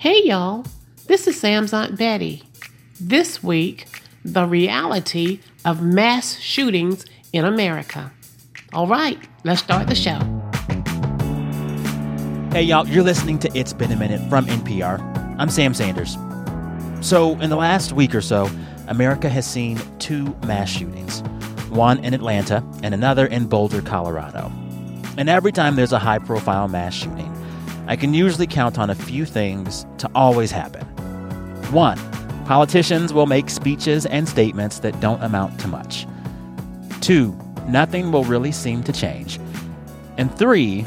Hey y'all, this is Sam's Aunt Betty. This week, the reality of mass shootings in America. All right, let's start the show. Hey y'all, you're listening to It's Been a Minute from NPR. I'm Sam Sanders. So, in the last week or so, America has seen two mass shootings one in Atlanta and another in Boulder, Colorado. And every time there's a high profile mass shooting, I can usually count on a few things to always happen. One, politicians will make speeches and statements that don't amount to much. Two, nothing will really seem to change. And three,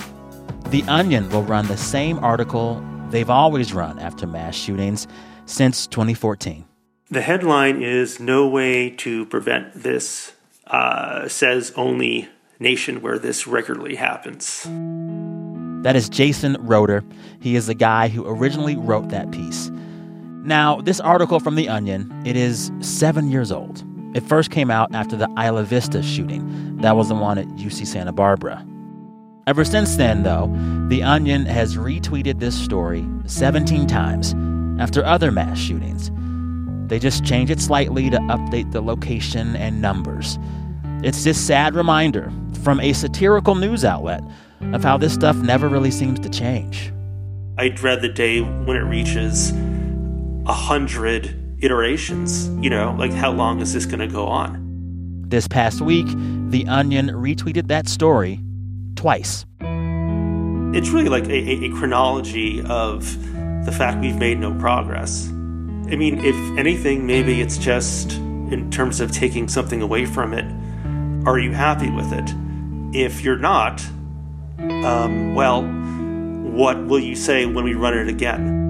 The Onion will run the same article they've always run after mass shootings since 2014. The headline is No Way to Prevent This, uh, says only nation where this regularly happens. That is Jason Roeder. He is the guy who originally wrote that piece. Now, this article from The Onion, it is seven years old. It first came out after the Isla Vista shooting. That was the one at UC Santa Barbara. Ever since then, though, The Onion has retweeted this story 17 times after other mass shootings. They just change it slightly to update the location and numbers. It's this sad reminder from a satirical news outlet of how this stuff never really seems to change. I dread the day when it reaches a hundred iterations. You know, like how long is this going to go on? This past week, The Onion retweeted that story twice. It's really like a, a, a chronology of the fact we've made no progress. I mean, if anything, maybe it's just in terms of taking something away from it. Are you happy with it? If you're not, um, well, what will you say when we run it again?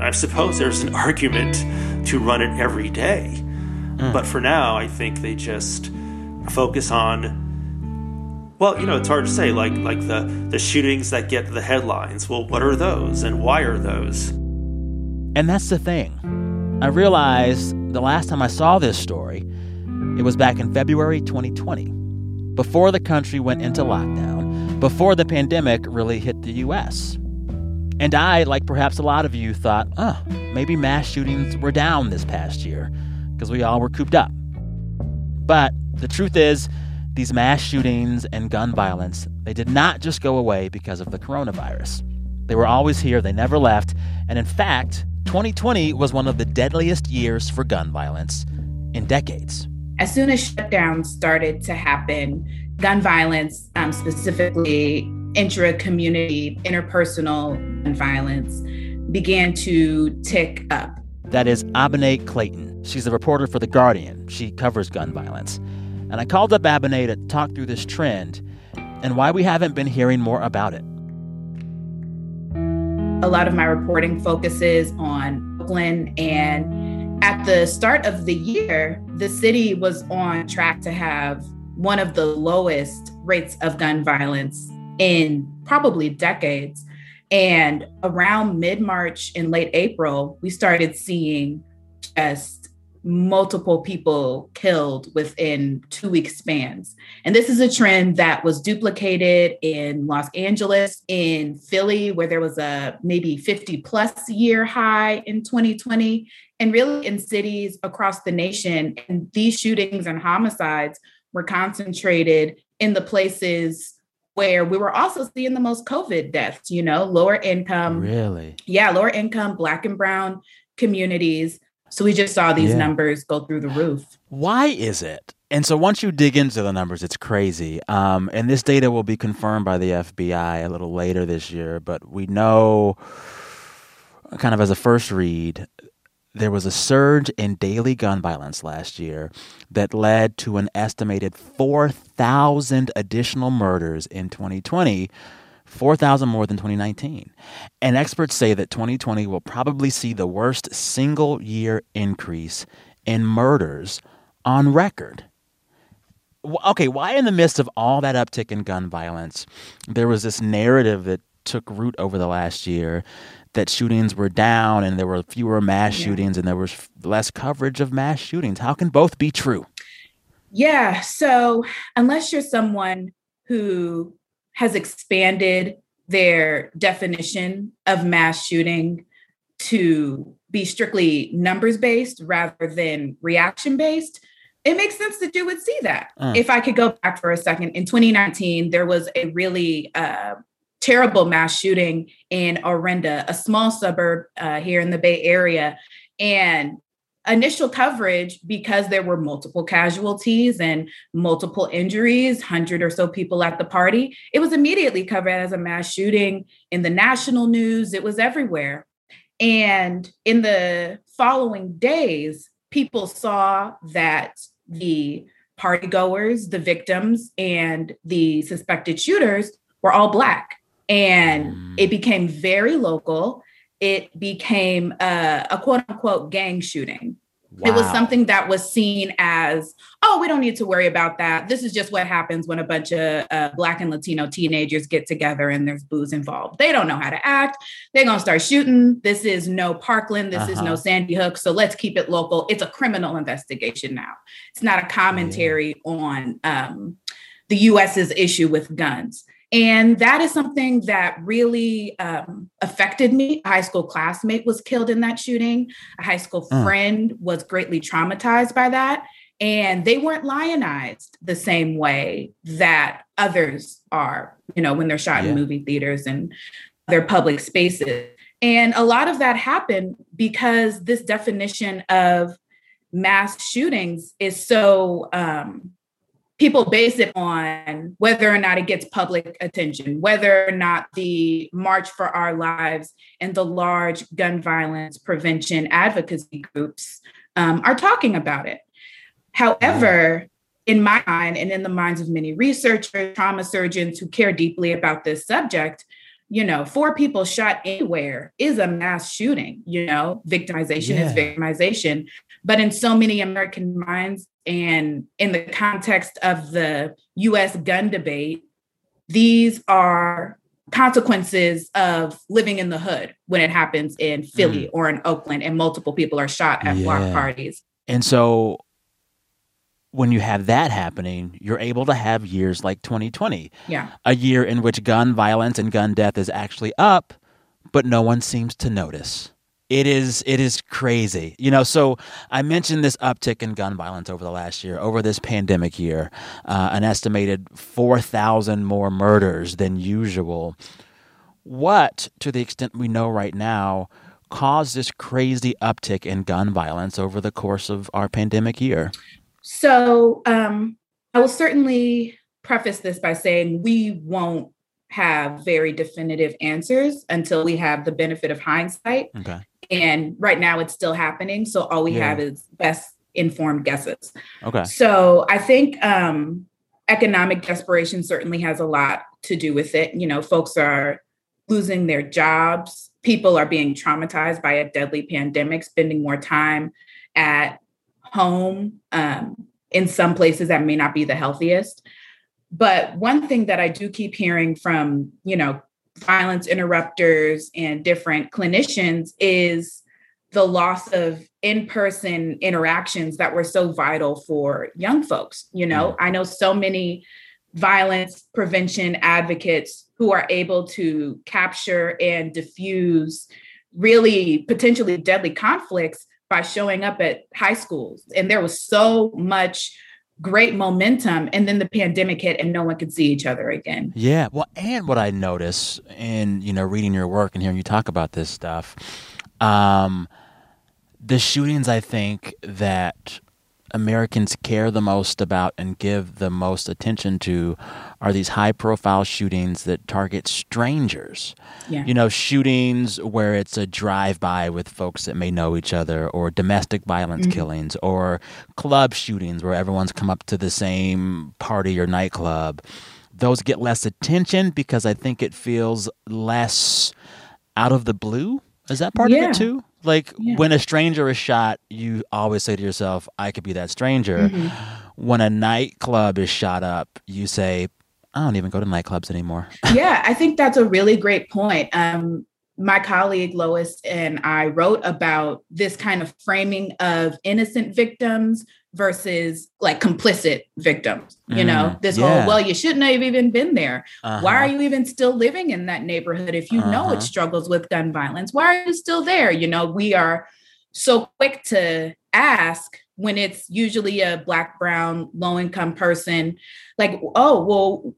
I suppose there's an argument to run it every day. Mm. But for now, I think they just focus on well, you know, it's hard to say like like the the shootings that get the headlines. Well, what are those and why are those? And that's the thing. I realized the last time I saw this story, it was back in February 2020, before the country went into lockdown, before the pandemic really hit the US. And I, like perhaps a lot of you, thought, oh, maybe mass shootings were down this past year because we all were cooped up. But the truth is, these mass shootings and gun violence, they did not just go away because of the coronavirus. They were always here, they never left, and in fact, 2020 was one of the deadliest years for gun violence in decades. As soon as shutdowns started to happen, gun violence, um, specifically intra community, interpersonal violence, began to tick up. That is Abene Clayton. She's a reporter for The Guardian. She covers gun violence. And I called up Abene to talk through this trend and why we haven't been hearing more about it. A lot of my reporting focuses on Oakland. And at the start of the year, the city was on track to have one of the lowest rates of gun violence in probably decades. And around mid March and late April, we started seeing just multiple people killed within two week spans. And this is a trend that was duplicated in Los Angeles, in Philly, where there was a maybe 50 plus year high in 2020, and really in cities across the nation. And these shootings and homicides were concentrated in the places where we were also seeing the most COVID deaths, you know, lower income. Really? Yeah, lower income, Black and Brown communities. So we just saw these yeah. numbers go through the roof. Why is it? And so once you dig into the numbers, it's crazy. Um, and this data will be confirmed by the FBI a little later this year. But we know, kind of as a first read, there was a surge in daily gun violence last year that led to an estimated 4,000 additional murders in 2020 4,000 more than 2019. And experts say that 2020 will probably see the worst single year increase in murders on record. Okay, why, in the midst of all that uptick in gun violence, there was this narrative that took root over the last year that shootings were down and there were fewer mass yeah. shootings and there was less coverage of mass shootings? How can both be true? Yeah, so unless you're someone who has expanded their definition of mass shooting to be strictly numbers based rather than reaction based, it makes sense that you would see that. Uh. If I could go back for a second, in 2019, there was a really uh, terrible mass shooting in Orinda, a small suburb uh, here in the Bay Area. And initial coverage, because there were multiple casualties and multiple injuries, 100 or so people at the party, it was immediately covered as a mass shooting in the national news. It was everywhere. And in the following days, people saw that the partygoers, the victims, and the suspected shooters were all Black. And mm. it became very local. It became a, a quote unquote gang shooting. Wow. It was something that was seen as, oh, we don't need to worry about that. This is just what happens when a bunch of uh, Black and Latino teenagers get together and there's booze involved. They don't know how to act. They're going to start shooting. This is no Parkland. This uh-huh. is no uh-huh. Sandy Hook. So let's keep it local. It's a criminal investigation now. It's not a commentary yeah. on um, the US's issue with guns. And that is something that really um, affected me. A high school classmate was killed in that shooting. A high school mm. friend was greatly traumatized by that. And they weren't lionized the same way that others are, you know, when they're shot yeah. in movie theaters and their public spaces. And a lot of that happened because this definition of mass shootings is so um, people base it on whether or not it gets public attention, whether or not the March for Our Lives and the large gun violence prevention advocacy groups um, are talking about it. However, in my mind and in the minds of many researchers, trauma surgeons who care deeply about this subject, you know, four people shot anywhere is a mass shooting, you know, victimization yeah. is victimization. But in so many American minds, and in the context of the US gun debate, these are consequences of living in the hood when it happens in Philly mm. or in Oakland and multiple people are shot at yeah. block parties. And so when you have that happening, you're able to have years like 2020. Yeah. A year in which gun violence and gun death is actually up, but no one seems to notice it is it is crazy you know so i mentioned this uptick in gun violence over the last year over this pandemic year uh, an estimated 4000 more murders than usual what to the extent we know right now caused this crazy uptick in gun violence over the course of our pandemic year so um, i will certainly preface this by saying we won't have very definitive answers until we have the benefit of hindsight. Okay. And right now it's still happening. So all we yeah. have is best informed guesses. Okay. So I think um, economic desperation certainly has a lot to do with it. You know, folks are losing their jobs, people are being traumatized by a deadly pandemic, spending more time at home um, in some places that may not be the healthiest. But one thing that I do keep hearing from, you know, violence interrupters and different clinicians is the loss of in-person interactions that were so vital for young folks you know mm. i know so many violence prevention advocates who are able to capture and diffuse really potentially deadly conflicts by showing up at high schools. And there was so much great momentum and then the pandemic hit and no one could see each other again. Yeah well and what i notice in you know reading your work and hearing you talk about this stuff um the shootings i think that Americans care the most about and give the most attention to are these high profile shootings that target strangers. Yeah. You know, shootings where it's a drive by with folks that may know each other, or domestic violence mm-hmm. killings, or club shootings where everyone's come up to the same party or nightclub. Those get less attention because I think it feels less out of the blue. Is that part yeah. of it too? Like yeah. when a stranger is shot, you always say to yourself, I could be that stranger. Mm-hmm. When a nightclub is shot up, you say, I don't even go to nightclubs anymore. yeah, I think that's a really great point. Um, my colleague Lois and I wrote about this kind of framing of innocent victims versus like complicit victims. You know, Mm, this yeah. whole, well, you shouldn't have even been there. Uh-huh. Why are you even still living in that neighborhood if you know Uh-huh. it struggles with gun violence? Why are you still there? You know, we are so quick to ask when it's usually a black, brown, low income person, like, oh, well,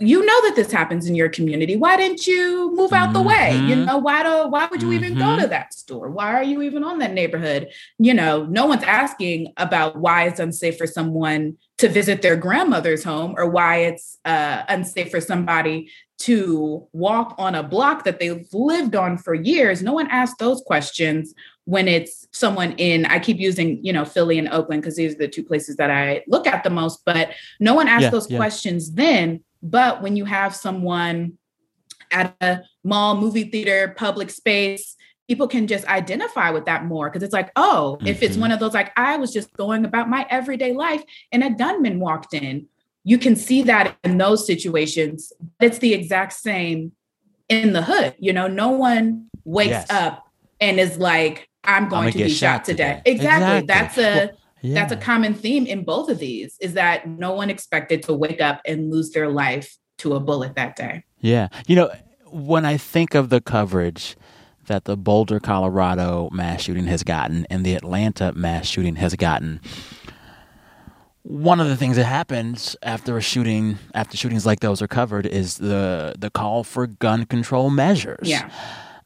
you know that this happens in your community. Why didn't you move out the way? You know, why do why would you even go Mhm. to that store? Why are you even on that neighborhood? You know, no one's asking about why it's unsafe for someone to visit their grandmother's home or why it's uh, unsafe for somebody to walk on a block that they've lived on for years. No one asks those questions when it's someone in I keep using, you know, Philly and Oakland because these are the two places that I look at the most, but no one asks Yeah, those yeah. questions then. But when you have someone at a mall, movie theater, public space, people can just identify with that more because it's like, oh, if it's Mhm. one of those, like, I was just going about my everyday life and a gunman walked in, you can see that in those situations. It's the exact same in the hood. You know, no one wakes Yes. up and is like, I'm going gonna to be shot shot today. today. Exactly. Exactly. That's a Well, Yeah. that's a common theme in both of these is that no one expected to wake up and lose their life to a bullet that day. Yeah. You know, when I think of the coverage that the Boulder, Colorado mass shooting has gotten and the Atlanta mass shooting has gotten, one of the things that happens after a shooting, after shootings like those are covered, is the the call for gun control measures. Yeah.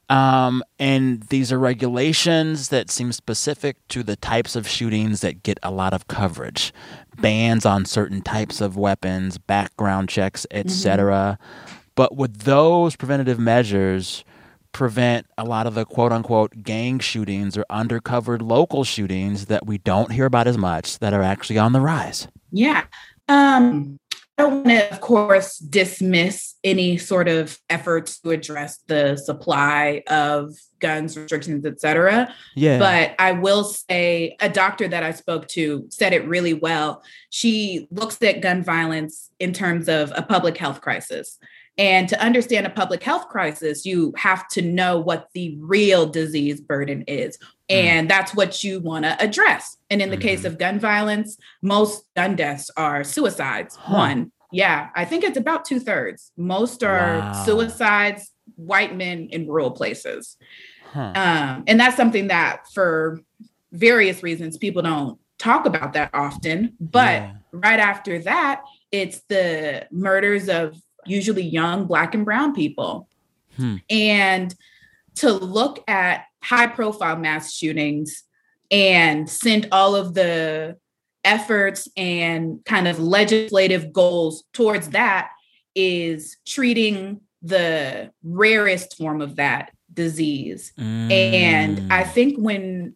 Um, and these are regulations that seem specific to the types of shootings that get a lot of coverage. Bans on certain types of weapons, background checks, etc. But would those preventative measures prevent a lot of the quote unquote gang shootings or undercover local shootings that we don't hear about as much that are actually on the rise? Yeah. Um, I don't want to, of course, dismiss any sort of efforts to address the supply of guns, restrictions, et cetera. Yeah. But I will say a doctor that I spoke to said it really well. She looks at gun violence in terms of a public health crisis. And to understand a public health crisis, you have to know what the real disease burden is. And that's what you want to address. And in the case of gun violence, most gun deaths are suicides. Huh. One. Yeah, I think it's about two thirds. Most are Wow. suicides, white men in rural places. Huh. Um, and that's something that, for various reasons, people don't talk about that often. But Yeah. right after that, it's the murders of usually young Black and Brown people. Hmm. And to look at high profile mass shootings and send all of the efforts and kind of legislative goals towards that is treating the rarest form of that disease. And Mm. I think when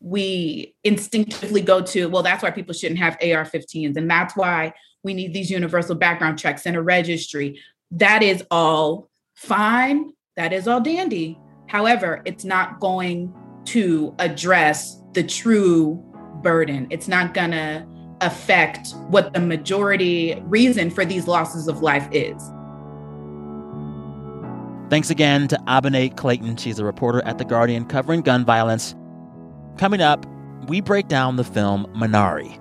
we instinctively go to, well, that's why people shouldn't have AR 15s. And that's why we need these universal background checks and a registry. That is all fine. That is all dandy. However, it's not going to address the true burden. It's not going to affect what the majority reason for these losses of life is. Thanks again to Abene Clayton. She's a reporter at The Guardian covering gun violence. Coming up, we break down the film Minari.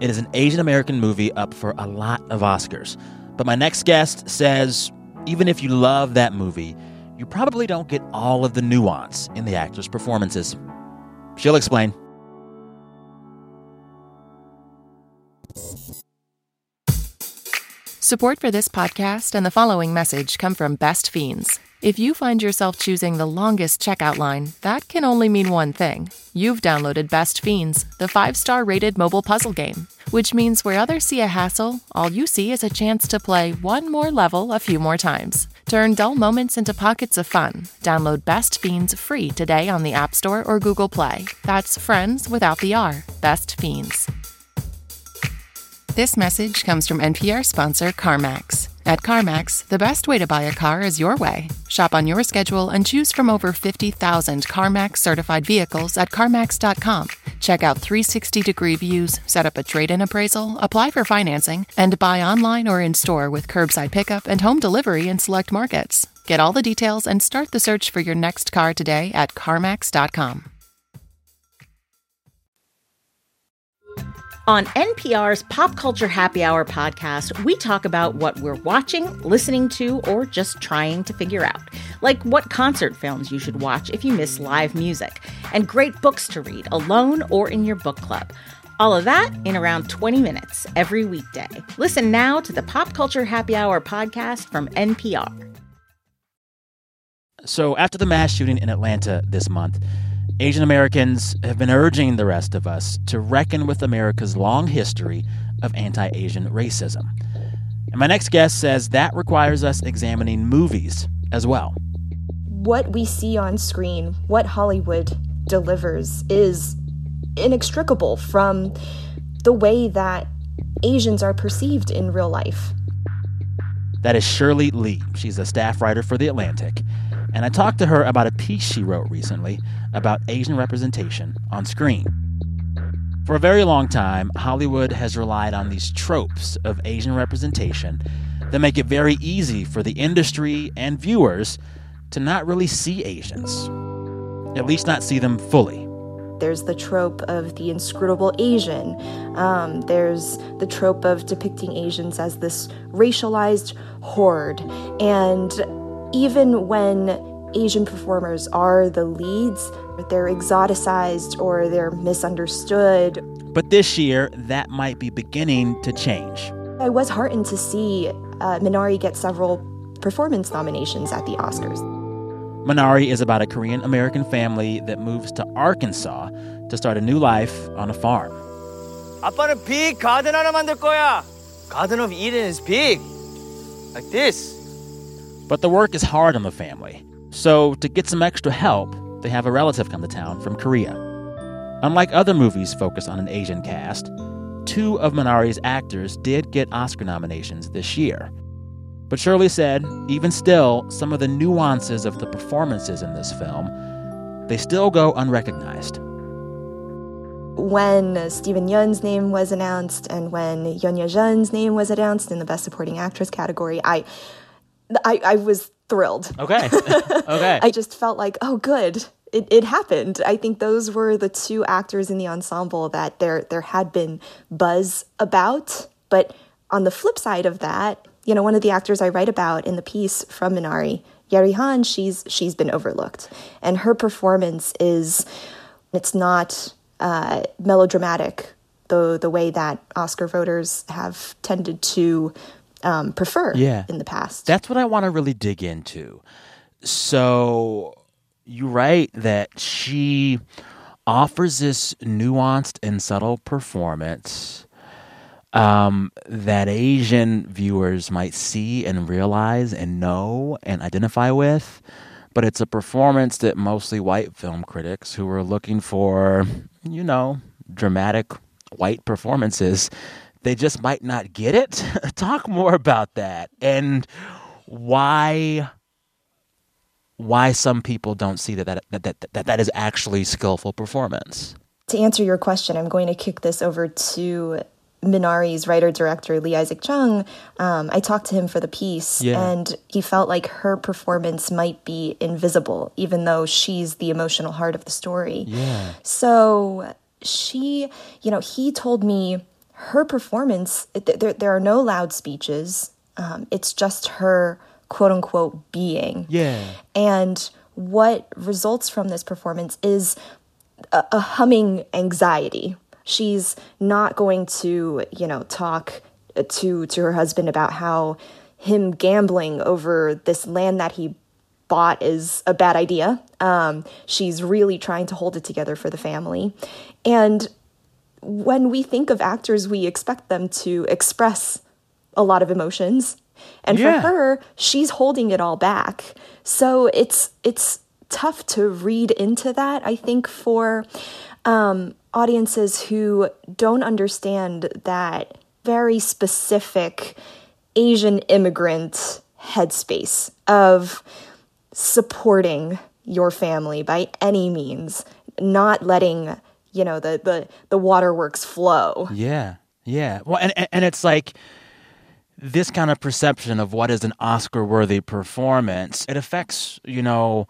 It is an Asian American movie up for a lot of Oscars. But my next guest says even if you love that movie, you probably don't get all of the nuance in the actors' performances. She'll explain. Support for this podcast and the following message come from Best Fiends. If you find yourself choosing the longest checkout line, that can only mean one thing. You've downloaded Best Fiends, the five star rated mobile puzzle game, which means where others see a hassle, all you see is a chance to play one more level a few more times. Turn dull moments into pockets of fun. Download Best Fiends free today on the App Store or Google Play. That's friends without the R. Best Fiends. This message comes from NPR sponsor CarMax. At CarMax, the best way to buy a car is your way. Shop on your schedule and choose from over 50,000 CarMax certified vehicles at CarMax.com. Check out 360 degree views, set up a trade in appraisal, apply for financing, and buy online or in store with curbside pickup and home delivery in select markets. Get all the details and start the search for your next car today at CarMax.com. On NPR's Pop Culture Happy Hour podcast, we talk about what we're watching, listening to, or just trying to figure out. Like what concert films you should watch if you miss live music, and great books to read alone or in your book club. All of that in around 20 minutes every weekday. Listen now to the Pop Culture Happy Hour podcast from NPR. So, after the mass shooting in Atlanta this month, Asian Americans have been urging the rest of us to reckon with America's long history of anti Asian racism. And my next guest says that requires us examining movies as well. What we see on screen, what Hollywood delivers, is inextricable from the way that Asians are perceived in real life. That is Shirley Lee. She's a staff writer for The Atlantic. And I talked to her about a piece she wrote recently about Asian representation on screen. For a very long time, Hollywood has relied on these tropes of Asian representation that make it very easy for the industry and viewers to not really see Asians, at least not see them fully. There's the trope of the inscrutable Asian. Um, there's the trope of depicting Asians as this racialized horde. And even when Asian performers are the leads, they're exoticized or they're misunderstood. But this year, that might be beginning to change. I was heartened to see uh, Minari get several performance nominations at the Oscars. Minari is about a Korean American family that moves to Arkansas to start a new life on a farm. 아빠는 big garden 하나 만들 거야. Garden of Eden is big. Like this. But the work is hard on the family. So, to get some extra help, they have a relative come to town from Korea. Unlike other movies focused on an Asian cast, two of Minari's actors did get Oscar nominations this year. But Shirley said, even still, some of the nuances of the performances in this film, they still go unrecognized. When Steven Yeun's name was announced and when Youn Yuh-jung's name was announced in the Best Supporting Actress category, I, I, I was thrilled. Okay. okay. I just felt like, oh, good. It, it happened. I think those were the two actors in the ensemble that there there had been buzz about. But on the flip side of that, you know, one of the actors I write about in the piece from Minari, Yeri Han, she's she's been overlooked, and her performance is it's not uh, melodramatic the the way that Oscar voters have tended to um, prefer Yeah. in the past. That's what I want to really dig into. So you write that she offers this nuanced and subtle performance um, that Asian viewers might see and realize and know and identify with. But it's a performance that mostly white film critics who are looking for, you know, dramatic white performances, they just might not get it. Talk more about that and why why some people don't see that that that, that, that, that is actually skillful performance. To answer your question, I'm going to kick this over to Minari's writer director Lee Isaac Chung. Um, I talked to him for the piece, Yeah. and he felt like her performance might be invisible, even though she's the emotional heart of the story. Yeah. So she, you know, he told me her performance. th- There, there are no loud speeches. Um, it's just her quote unquote being. Yeah. And what results from this performance is a, a humming anxiety. She's not going to, you know, talk to to her husband about how him gambling over this land that he bought is a bad idea. Um, she's really trying to hold it together for the family. And when we think of actors, we expect them to express a lot of emotions. And Yeah. for her, she's holding it all back. So it's it's tough to read into that, I think, for um, audiences who don't understand that very specific Asian immigrant headspace of supporting your family by any means, not letting you know the the the waterworks flow. Yeah, yeah. Well, and and- it's like this kind of perception of what is an Oscar worthy performance, it affects, you know,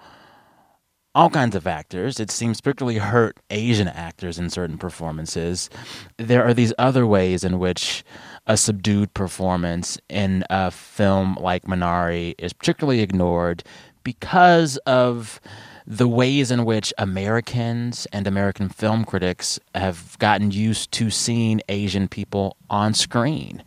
all kinds of actors. It seems particularly hurt Asian actors in certain performances. There are these other ways in which a subdued performance in a film like Minari is particularly ignored because of the ways in which Americans and American film critics have gotten used to seeing Asian people on screen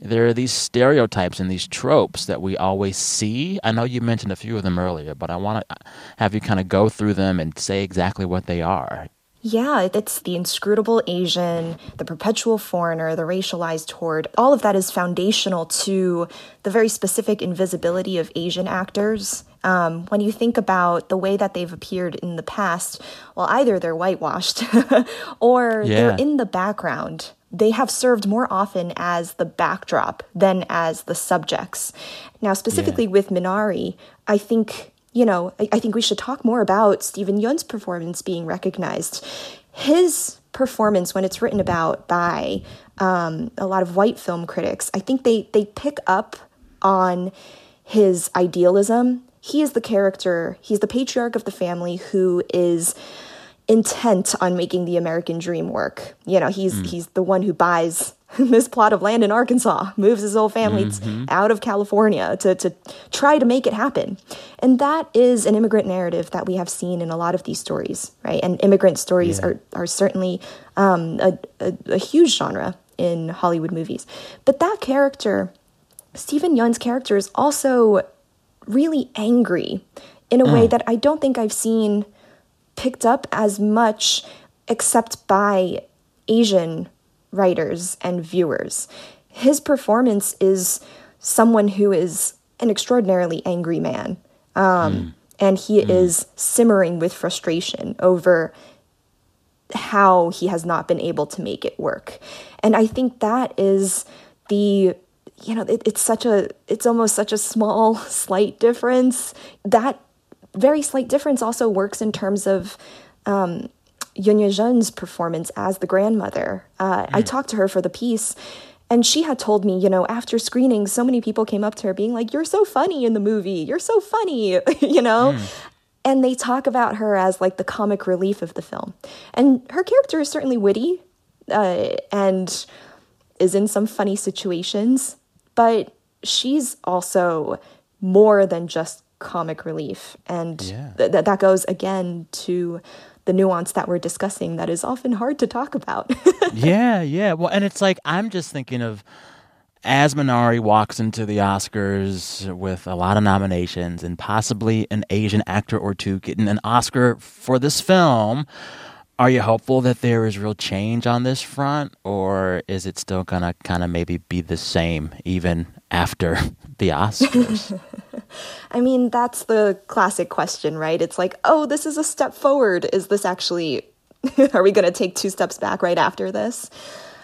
there are these stereotypes and these tropes that we always see. I know you mentioned a few of them earlier, but I want to have you kind of go through them and say exactly what they are. Yeah, it's the inscrutable Asian, the perpetual foreigner, the racialized horde. All of that is foundational to the very specific invisibility of Asian actors. Um, when you think about the way that they've appeared in the past, well, either they're whitewashed or yeah. they're in the background they have served more often as the backdrop than as the subjects. Now, specifically yeah. with Minari, I think, you know, I, I, think we should talk more about Steven Yeun's performance being recognized. His performance, when it's written about by um, a lot of white film critics, I think they, they pick up on his idealism. He is the character, he's the patriarch of the family who is intent on making the American dream work. You know, he's mm. he's the one who buys this plot of land in Arkansas, moves his whole family mm-hmm. out of California to, to try to make it happen. And that is an immigrant narrative that we have seen in a lot of these stories, right? And immigrant stories yeah. are, are certainly um, a, a, a huge genre in Hollywood movies. But that character, Steven Yeun's character, is also really angry in a mm. way that I don't think I've seen – picked up as much except by Asian writers and viewers. His performance is someone who is an extraordinarily angry man. Um, mm. And he mm. is simmering with frustration over how he has not been able to make it work. And I think that is the you know it, it's such a it's almost such a small slight difference that very slight difference also works in terms of um, Youn Yuh-jung's performance as the grandmother. Uh, mm. I talked to her for the piece, and she had told me, you know, after screening, so many people came up to her being like, "You're so funny in the movie. You're so funny," you know. Mm. And they talk about her as like the comic relief of the film, and her character is certainly witty, uh, and is in some funny situations, but she's also more than just comic relief. And yeah. th- that goes again to the nuance that we're discussing that is often hard to talk about. yeah, yeah. Well, and it's like I'm just thinking of as Minari walks into the Oscars with a lot of nominations and possibly an Asian actor or two getting an Oscar for this film. Are you hopeful that there is real change on this front, or is it still gonna kind of maybe be the same even after the Oscars? I mean, that's the classic question, right? It's like, oh, this is a step forward. Is this actually, are we going to take two steps back right after this?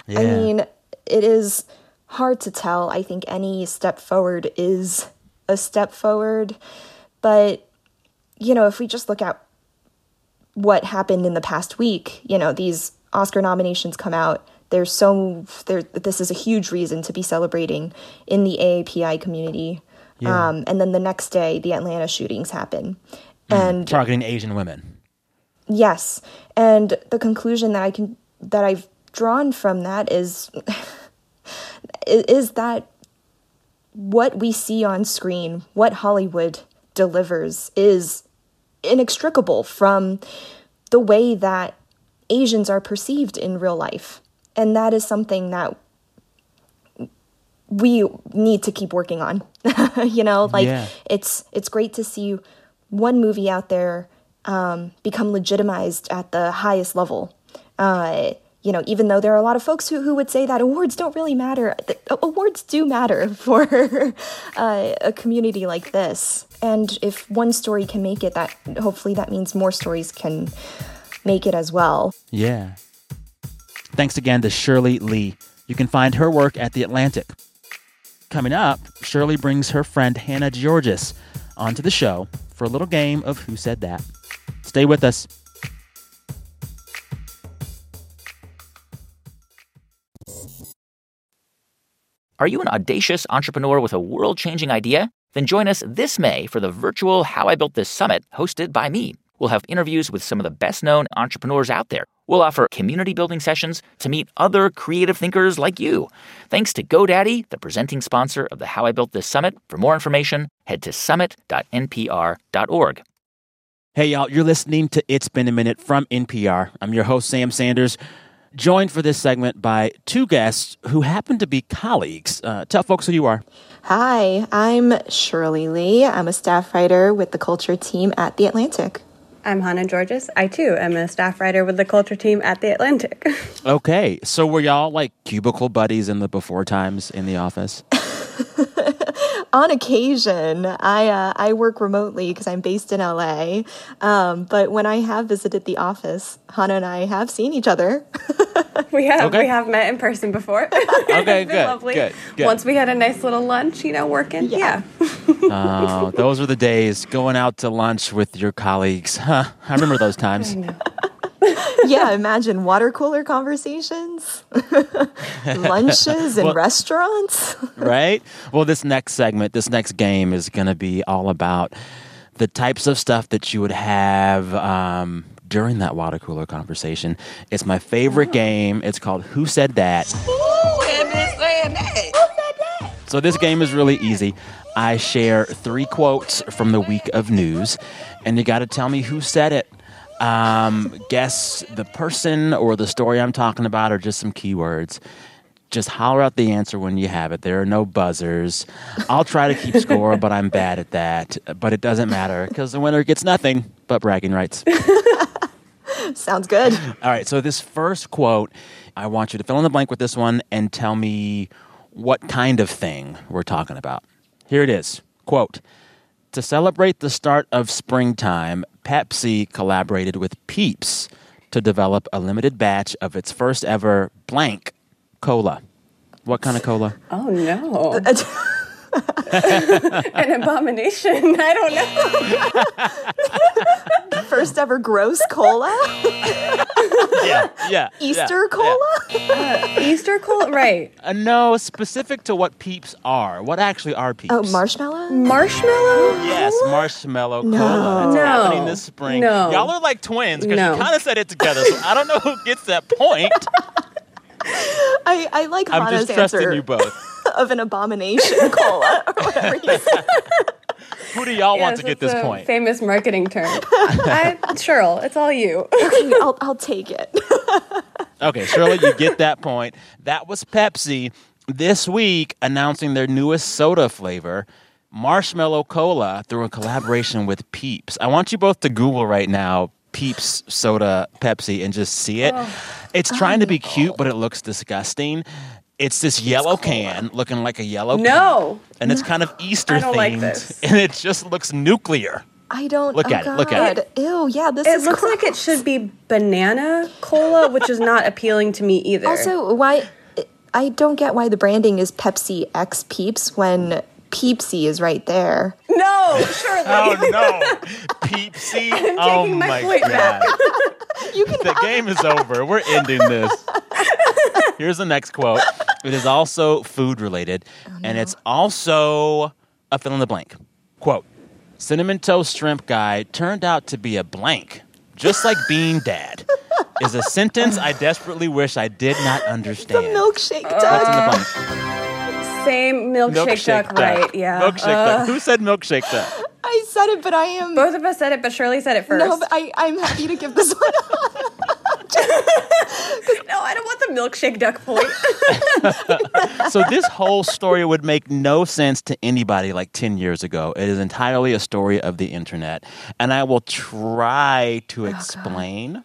Yeah. I mean, it is hard to tell. I think any step forward is a step forward. But, you know, if we just look at what happened in the past week, you know, these Oscar nominations come out there's so there this is a huge reason to be celebrating in the AAPI community yeah. Um, and then the next day, the Atlanta shootings happen. Mm, and targeting Asian women. Yes. And the conclusion that I can that I've drawn from that is is that what we see on screen, what Hollywood delivers is inextricable from the way that Asians are perceived in real life. And that is something that we need to keep working on. you know, like yeah. it's it's great to see one movie out there um, become legitimized at the highest level. Uh, you know, even though there are a lot of folks who, who would say that awards don't really matter, the, awards do matter for uh, a community like this. And if one story can make it, that hopefully that means more stories can make it as well. Yeah. Thanks again to Shirley Lee. You can find her work at The Atlantic. Coming up, Shirley brings her friend Hannah Giorgis onto the show for a little game of Who Said That. Stay with us. Are you an audacious entrepreneur with a world changing idea? Then join us this May for the virtual How I Built This Summit hosted by me. We'll have interviews with some of the best known entrepreneurs out there. We'll offer community building sessions to meet other creative thinkers like you. Thanks to GoDaddy, the presenting sponsor of the How I Built This Summit. For more information, head to summit.npr.org. Hey, y'all, you're listening to It's Been a Minute from NPR. I'm your host, Sam Sanders, joined for this segment by two guests who happen to be colleagues. Uh, tell folks who you are. Hi, I'm Shirley Lee. I'm a staff writer with the culture team at The Atlantic. I'm Hannah Giorgis. I too am a staff writer with the culture team at The Atlantic. Okay, so were y'all like cubicle buddies in the before times in the office? On occasion, I uh, I work remotely because I'm based in LA. Um, but when I have visited the office, Hannah and I have seen each other. we have Okay. we have met in person before. Okay, it's been good, lovely. good, good. Once we had a nice little lunch, you know, working. Yeah. Oh, those were the days going out to lunch with your colleagues. Huh, I remember those times. yeah, imagine water cooler conversations, lunches in Well- restaurants. right? Well, this next segment, this next game is going to be all about the types of stuff that you would have um, during that water cooler conversation. It's my favorite game. It's called Who Said That? Who Said That? So, this game is really easy. I share three quotes from the week of news, and you got to tell me who said it. Um, guess the person or the story I'm talking about, or just some keywords. Just holler out the answer when you have it. There are no buzzers. I'll try to keep score, but I'm bad at that. But it doesn't matter because the winner gets nothing but bragging rights. Sounds good. All right, so this first quote, I want you to fill in the blank with this one and tell me what kind of thing we're talking about. Here it is. Quote To celebrate the start of springtime, Pepsi collaborated with Peeps to develop a limited batch of its first ever blank cola. What kind of cola? Oh no. An abomination. I don't know. First ever gross cola? Yeah, yeah. Easter cola? Easter cola, right? Uh, no, specific to what Peeps are. What actually are Peeps? Oh, marshmallow? Marshmallow? Yes, marshmallow No. cola. It's No. happening this spring. No. Y'all are like twins because No. you kind of said it together. So I don't know who gets that point. I, I like I'm Hannah's just trusting answer you both. of an abomination cola or whatever you said. Who do y'all want to get this a point? Famous marketing term. I, Shirley, it's all you. Okay, I'll, I'll take it. Okay, Shirley, you get that point. That was Pepsi this week announcing their newest soda flavor, marshmallow cola, through a collaboration with Peeps. I want you both to Google right now Peeps soda Pepsi and just see it. Oh, it's trying to be cute, but it looks disgusting. It's this yellow can looking like a yellow No. can, and it's kind of Easter I don't themed, like this. and it just looks nuclear. I don't. Look oh at it, look at God. Ew, yeah, this It is looks like it should be banana cola, which is not appealing to me either. Also, why? I don't get why the branding is Pepsi X Peeps when Peepsy is right there. no, Shirley. Oh no, Peepsy! oh my my point god. back. You can the game is over. We're ending this. Here's the next quote. It is also food related, oh, and it's also a fill in the blank. Quote Cinnamon Toast Shrimp Guy turned out to be a blank, just like Bean Dad, is a sentence I desperately wish I did not understand. the understand. milkshake What's in the blank? Same milkshake, duck, right? Yeah. Milkshake Uh, duck. Who said milkshake duck? I said it, but I am. Both of us said it, but Shirley said it first. no, but I, I'm happy to give this one. no, I don't want the milkshake duck point. so this whole story would make no sense to anybody like 10 years ago it is entirely a story of the internet and i will try to explain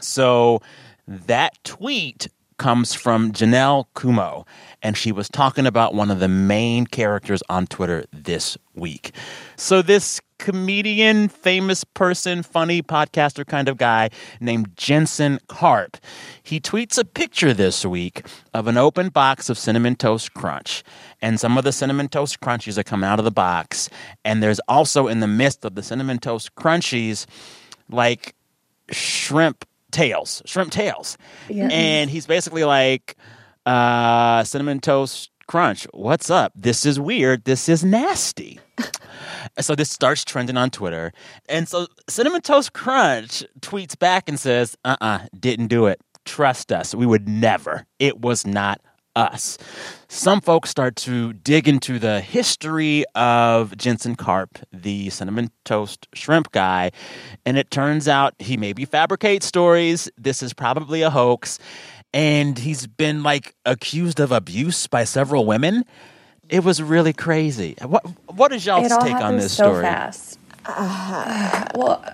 so that tweet comes from janelle kumo and she was talking about one of the main characters on twitter this week. So this comedian famous person funny podcaster kind of guy named jensen karp he tweets a picture this week of an open box of cinnamon toast crunch. And some of the cinnamon toast crunchies are coming out of the box. And there's also in the midst of the cinnamon toast crunchies like shrimp tails, shrimp tails. And he's basically like, uh, cinnamon toast Crunch, what's up? This is weird. This is nasty. so this starts trending on Twitter. And so Cinnamon Toast Crunch tweets back and says, uh uh-uh, uh, did not do it. Trust us. We would never. It was not us. Some folks start to dig into the history of Jensen Karp, the cinnamon toast shrimp guy, and it turns out he maybe fabricates stories. This is probably a hoax, and he's been like accused of abuse by several women. It was really crazy. What what is y'all's take on this so story? Fast. Uh, well,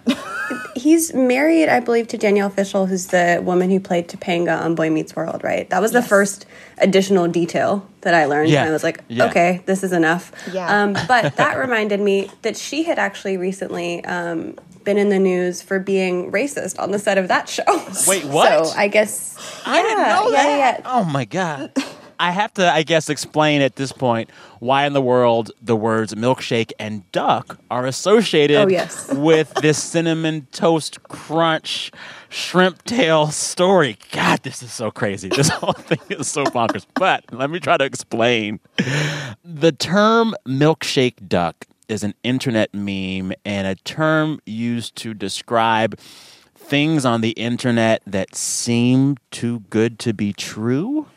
he's married, I believe, to Danielle Fishel, who's the woman who played Topanga on Boy Meets World, right? That was yes. the first additional detail that I learned. Yeah. And I was like, yeah. okay, this is enough. Yeah. Um, but that reminded me that she had actually recently um, been in the news for being racist on the set of that show. Wait, what? So I guess. I yeah, didn't know that. Yeah, yeah. Oh my God. I have to, I guess, explain at this point why in the world the words milkshake and duck are associated oh, yes. with this cinnamon toast crunch shrimp tail story. God, this is so crazy. This whole thing is so bonkers. But let me try to explain. The term milkshake duck is an internet meme and a term used to describe things on the internet that seem too good to be true.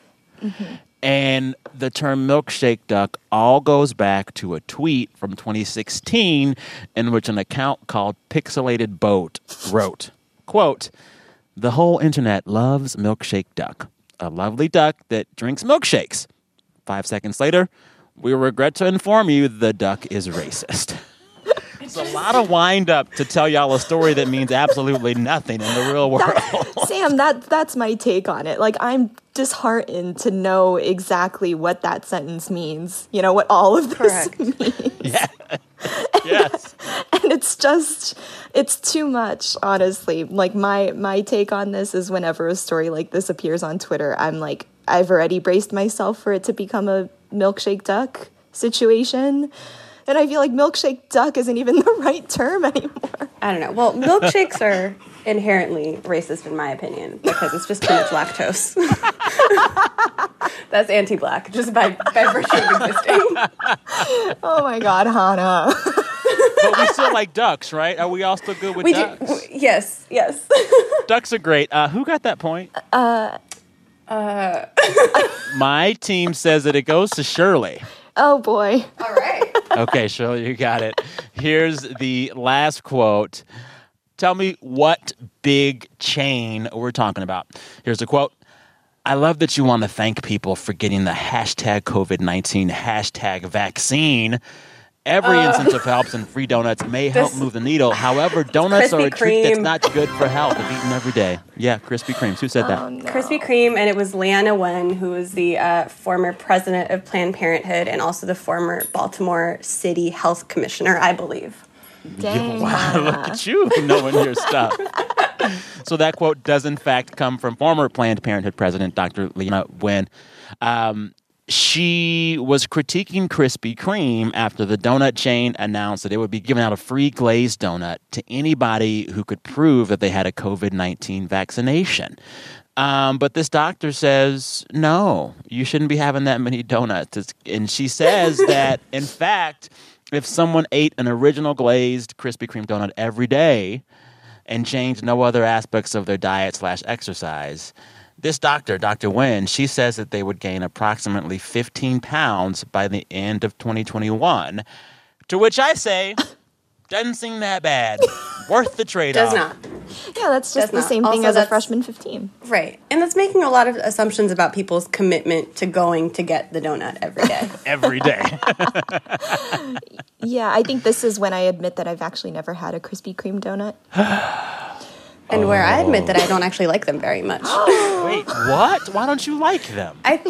Mm-hmm. And the term milkshake duck all goes back to a tweet from 2016 in which an account called Pixelated Boat wrote, quote, the whole internet loves milkshake duck, a lovely duck that drinks milkshakes. Five seconds later, we regret to inform you the duck is racist. It's a lot of wind up to tell y'all a story that means absolutely nothing in the real world. That, Sam, that that's my take on it. Like I'm disheartened to know exactly what that sentence means. You know what all of this Correct. means. Yeah. and, yes. And it's just it's too much, honestly. Like my my take on this is whenever a story like this appears on Twitter, I'm like I've already braced myself for it to become a milkshake duck situation. And I feel like milkshake duck isn't even the right term anymore. I don't know. Well, milkshakes are inherently racist in my opinion because it's just too much lactose. That's anti-black just by, by virtue of existing. Oh my god, Hannah. but we still like ducks, right? Are we all still good with we ducks? Do, yes, yes. ducks are great. Uh, who got that point? Uh, uh. My team says that it goes to Shirley. Oh boy. All right. okay, Shirley, you got it. Here's the last quote. Tell me what big chain we're talking about. Here's a quote. I love that you want to thank people for getting the hashtag COVID 19 hashtag vaccine. Every uh, instance of helps and free donuts may help move the needle. However, donuts are a treat that's not good for health if eaten every day. Yeah, Krispy Kremes. Who said that? Oh, no. Krispy Kreme, and it was Leana Wen, who was the uh, former president of Planned Parenthood and also the former Baltimore City Health Commissioner, I believe. Dang. Wow, look at you knowing your stuff. so that quote does, in fact, come from former Planned Parenthood president Dr. Leana Wen. Um, she was critiquing Krispy Kreme after the donut chain announced that it would be giving out a free glazed donut to anybody who could prove that they had a COVID 19 vaccination. Um, but this doctor says, no, you shouldn't be having that many donuts. It's, and she says that, in fact, if someone ate an original glazed Krispy Kreme donut every day and changed no other aspects of their diet slash exercise, this doctor, Dr. Wen, she says that they would gain approximately 15 pounds by the end of 2021. To which I say, doesn't seem that bad. Worth the trade off. Does not. Yeah, that's just Does the not. same thing also, as a freshman 15. Right. And that's making a lot of assumptions about people's commitment to going to get the donut every day. every day. yeah, I think this is when I admit that I've actually never had a Krispy Kreme donut. and oh. where I admit that I don't actually like them very much. Wait, what? Why don't you like them? I,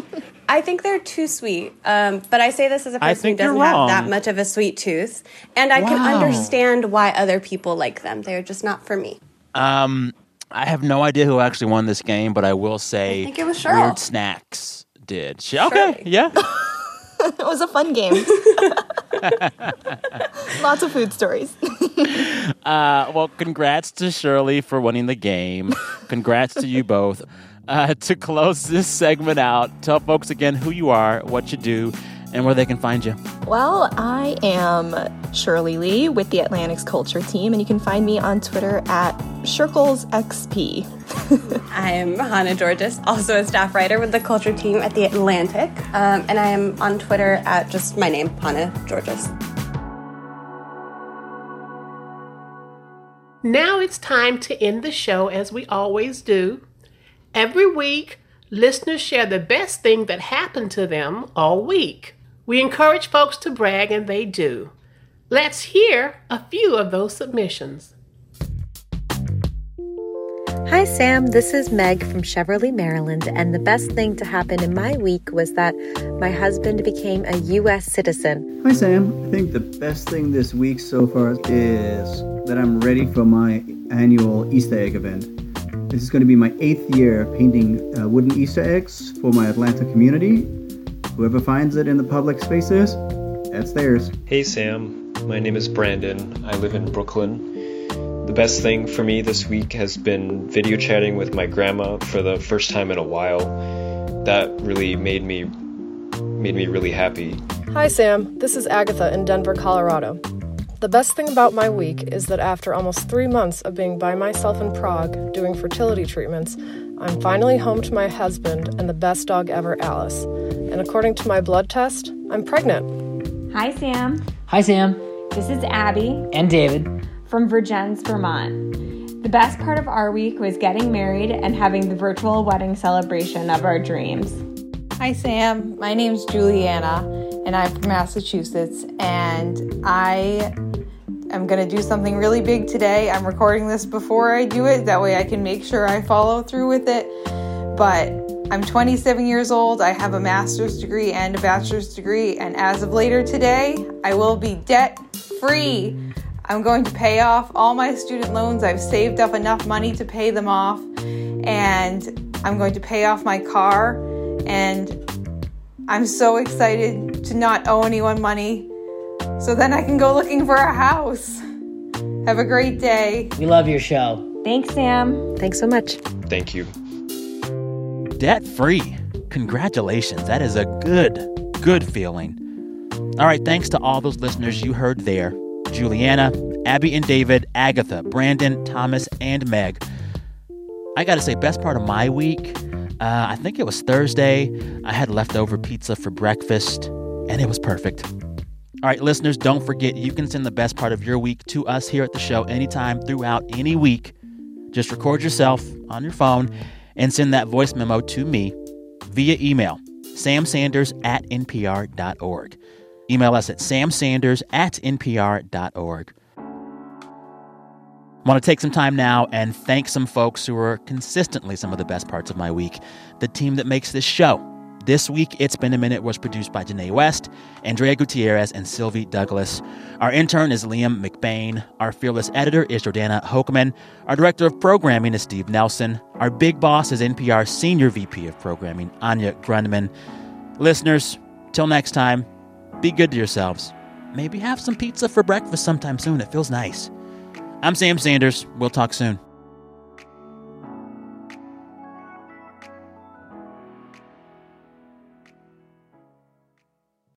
I think they're too sweet. Um, but I say this as a person who doesn't have that much of a sweet tooth, and I wow. can understand why other people like them. They're just not for me. Um, I have no idea who actually won this game, but I will say, I think it was Cheryl. Weird Snacks did. She, okay, yeah. it was a fun game. Lots of food stories. uh, well, congrats to Shirley for winning the game. Congrats to you both. Uh, to close this segment out, tell folks again who you are, what you do, and where they can find you. Well, I am Shirley Li with the Atlantic's Culture Team, and you can find me on Twitter at ShirklesXP. I am Hannah Giorgis, also a staff writer with the Culture Team at the Atlantic, um, and I am on Twitter at just my name, Hannah Giorgis. Now it's time to end the show as we always do. Every week, listeners share the best thing that happened to them all week. We encourage folks to brag, and they do. Let's hear a few of those submissions. Hi, Sam. This is Meg from Cheverly, Maryland. And the best thing to happen in my week was that my husband became a U.S. citizen. Hi, Sam. I think the best thing this week so far is that I'm ready for my annual Easter egg event. This is going to be my eighth year painting uh, wooden Easter eggs for my Atlanta community. Whoever finds it in the public spaces, that's theirs. Hey, Sam. My name is Brandon. I live in Brooklyn. The best thing for me this week has been video chatting with my grandma for the first time in a while. That really made me made me really happy. Hi Sam, this is Agatha in Denver, Colorado. The best thing about my week is that after almost three months of being by myself in Prague doing fertility treatments, I'm finally home to my husband and the best dog ever, Alice. And according to my blood test, I'm pregnant. Hi Sam. Hi Sam. This is Abby. And David from Vergennes, Vermont. The best part of our week was getting married and having the virtual wedding celebration of our dreams. Hi, Sam. My name's Juliana, and I'm from Massachusetts. And I am going to do something really big today. I'm recording this before I do it, that way I can make sure I follow through with it. But I'm 27 years old. I have a master's degree and a bachelor's degree. And as of later today, I will be debt free. I'm going to pay off all my student loans. I've saved up enough money to pay them off. And I'm going to pay off my car. And I'm so excited to not owe anyone money. So then I can go looking for a house. Have a great day. We love your show. Thanks, Sam. Thanks so much. Thank you. Debt free. Congratulations. That is a good, good feeling. All right, thanks to all those listeners you heard there. Juliana, Abby and David, Agatha, Brandon, Thomas, and Meg. I gotta say, best part of my week, uh, I think it was Thursday. I had leftover pizza for breakfast, and it was perfect. All right, listeners, don't forget you can send the best part of your week to us here at the show anytime throughout any week. Just record yourself on your phone and send that voice memo to me via email, samsanders at npr.org. Email us at samsanders at npr.org. I want to take some time now and thank some folks who are consistently some of the best parts of my week. The team that makes this show. This week, It's Been a Minute was produced by Janae West, Andrea Gutierrez, and Sylvie Douglis. Our intern is Liam McBain. Our fearless editor is Jordana Hochman. Our director of programming is Steve Nelson. Our big boss is NPR's senior VP of programming, Anya Grundmann. Listeners, till next time, be good to yourselves. Maybe have some pizza for breakfast sometime soon. It feels nice. I'm Sam Sanders. We'll talk soon.